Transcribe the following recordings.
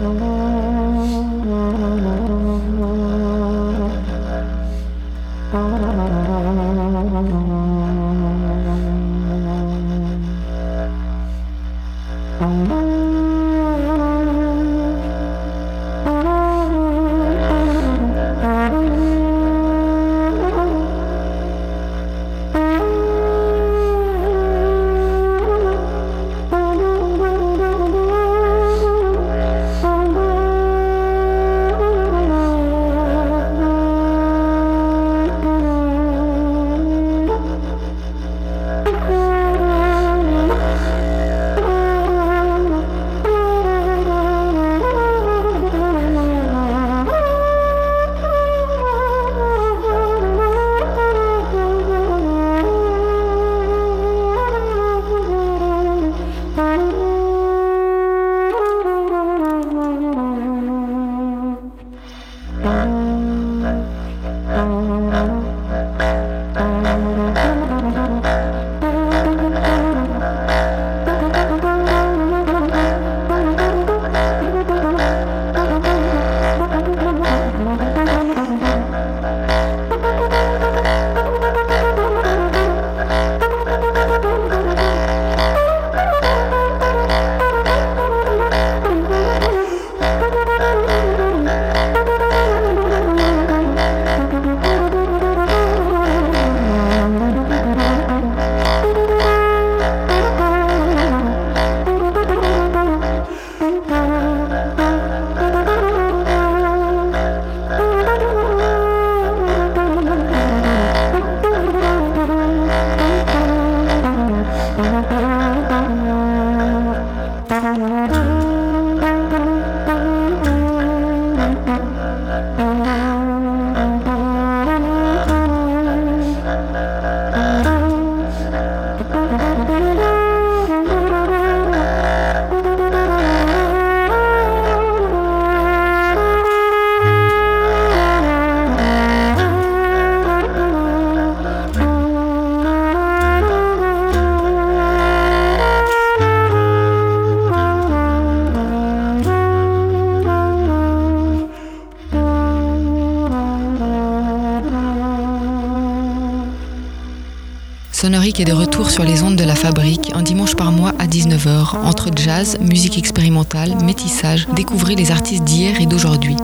Mm-hmm. Musique expérimentale, métissage, découvrez les artistes d'hier et d'aujourd'hui.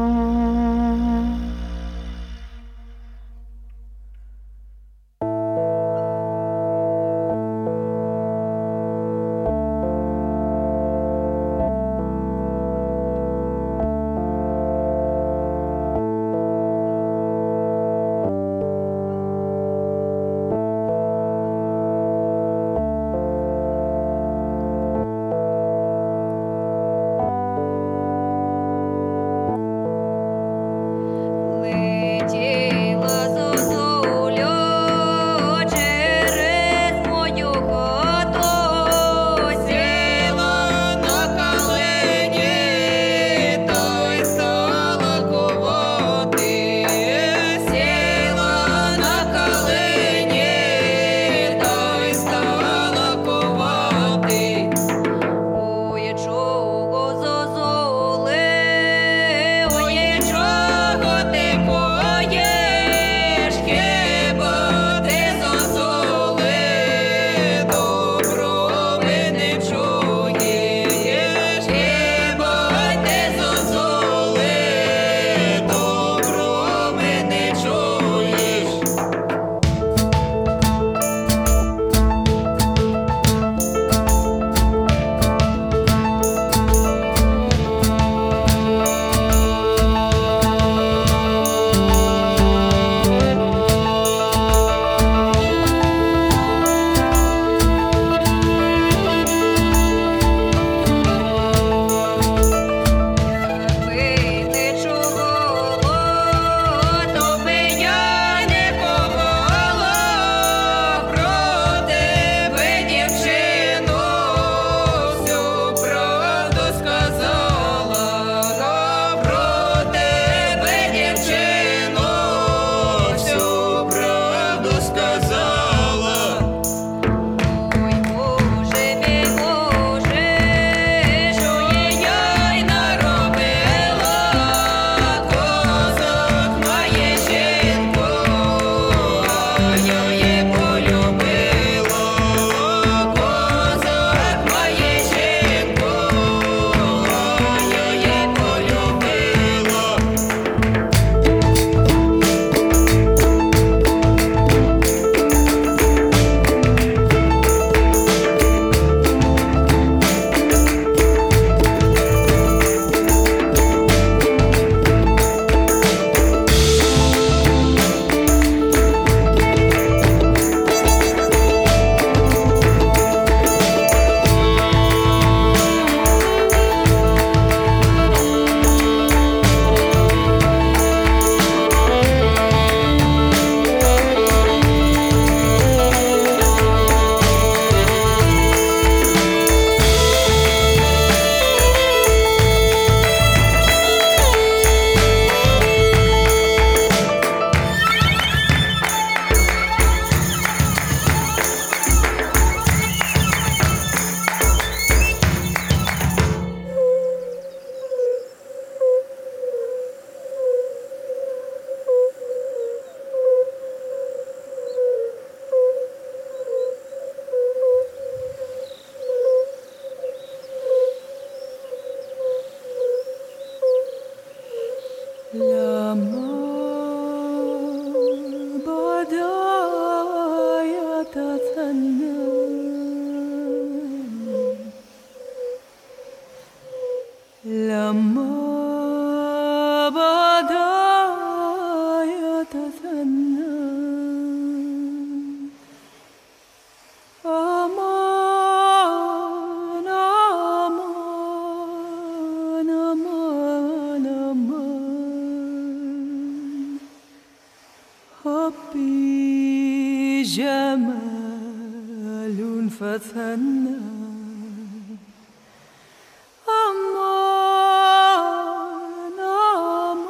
可曾能？阿门，阿门，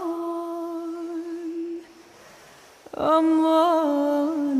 阿门。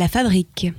La Fabrique.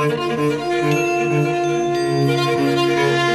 Thank you.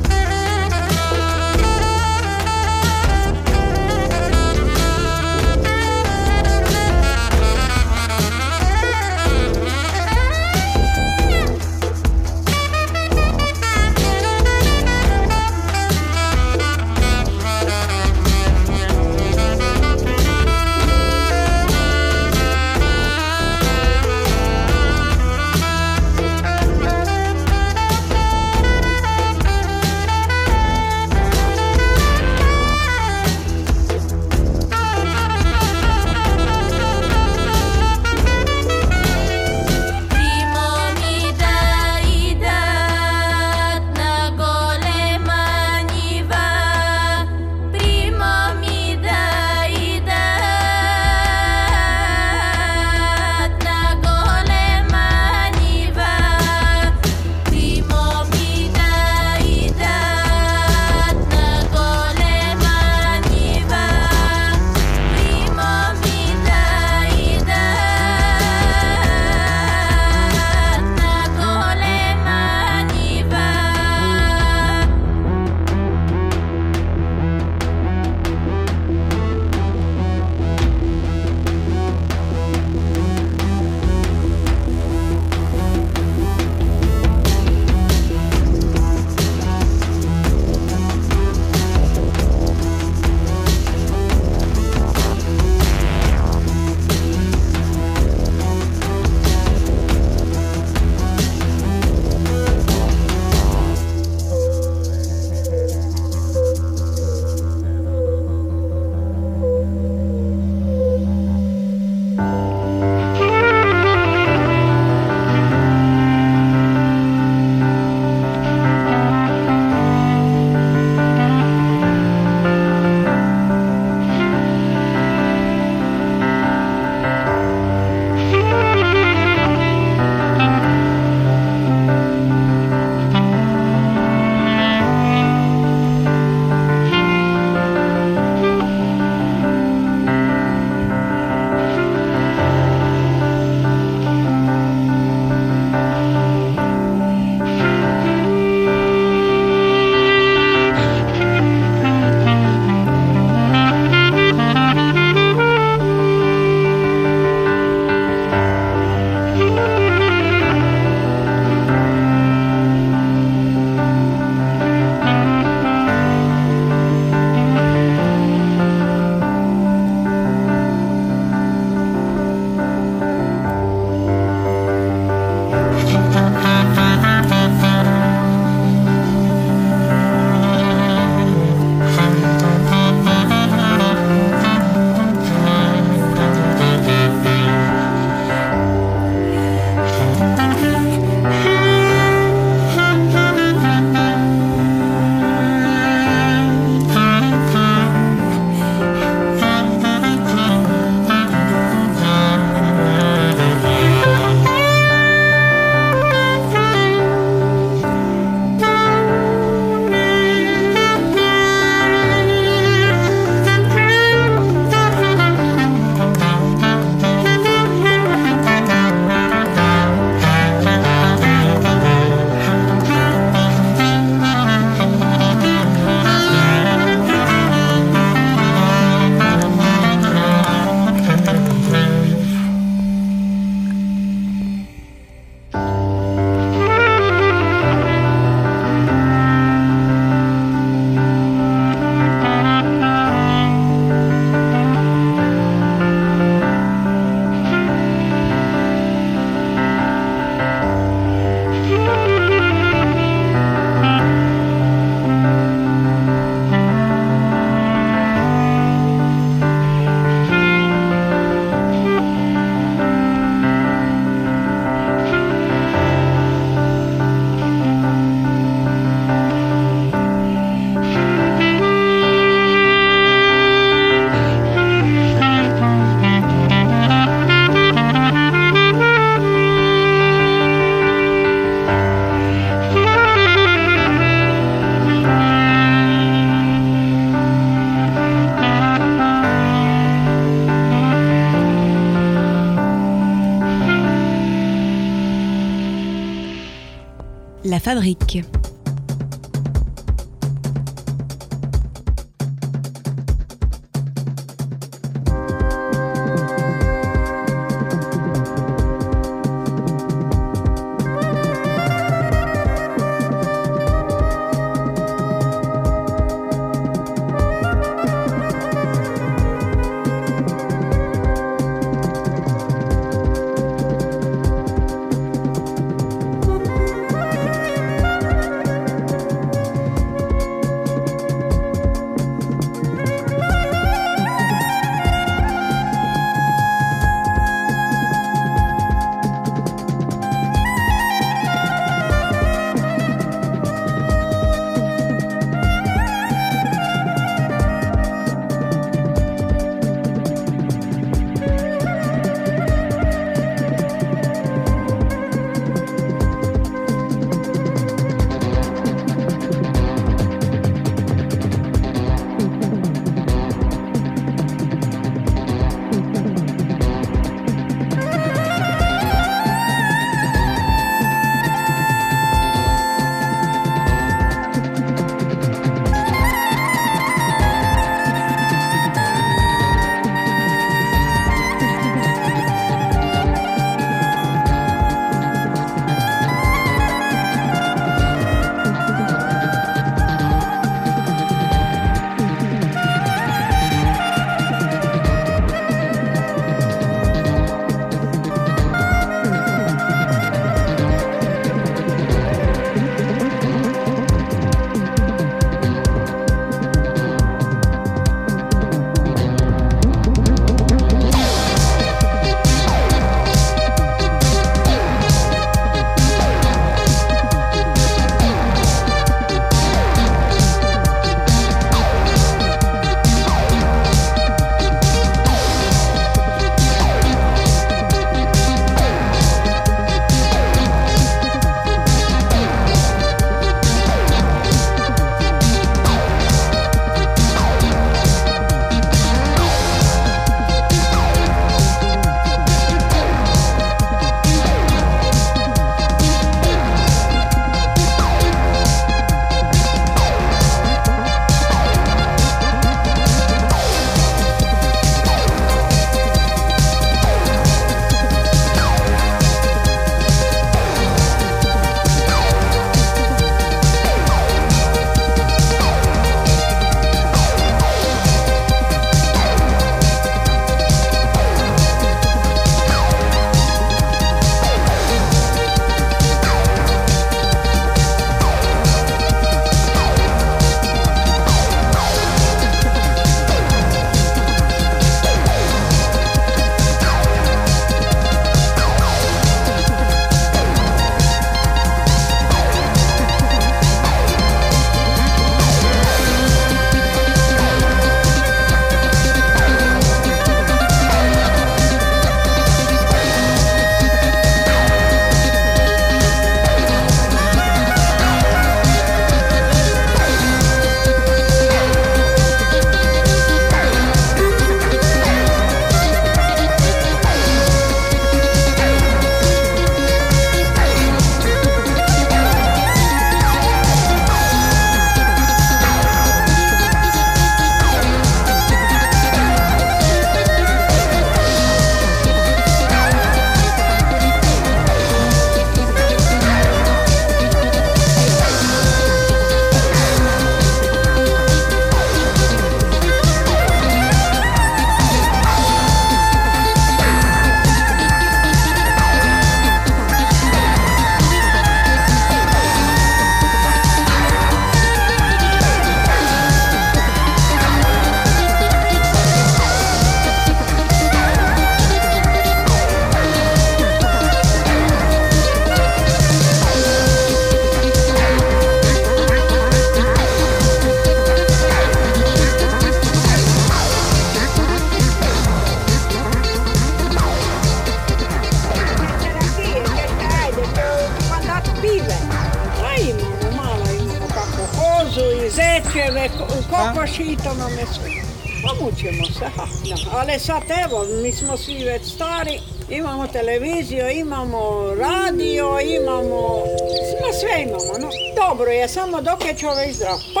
Sad evo, mi smo svi već stari, Imamo televiziju, imamo radio, imamo... Sve, sve imamo, no. Dobro je, samo dok je čovjek zdrav. Pa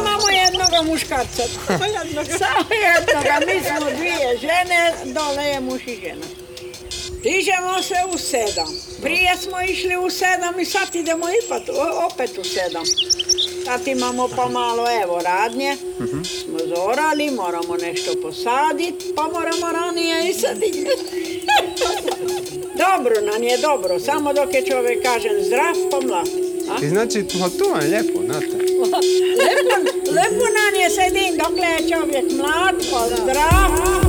Imamo jednoga muškarca. samo jednoga, mi smo dvije žene, dole je muž i žena. Dižemo se u sedam. Prije smo išli u sedam i sad idemo ipak opet u sedam. Sad imamo pa malo, evo, radnje. Smo zorali, moramo nešto posaditi, pa moramo ranije i saditi. dobro nam je, dobro. Samo dok je čovjek kažem zdrav, pa mlad. I znači, pa to je lijepo, znate. lepo, lepo nam je sedin dok je čovjek mlad, pa zdrav.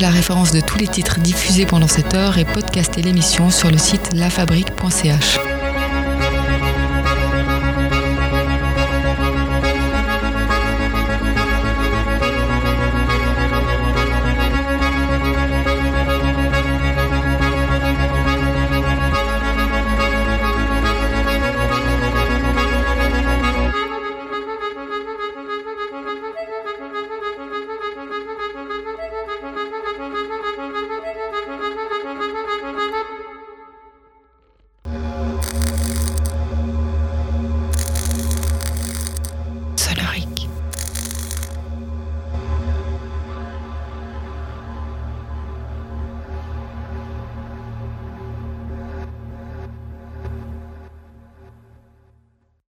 La référence de tous les titres diffusés pendant cette heure et podcastez l'émission sur le site lafabrique.ch.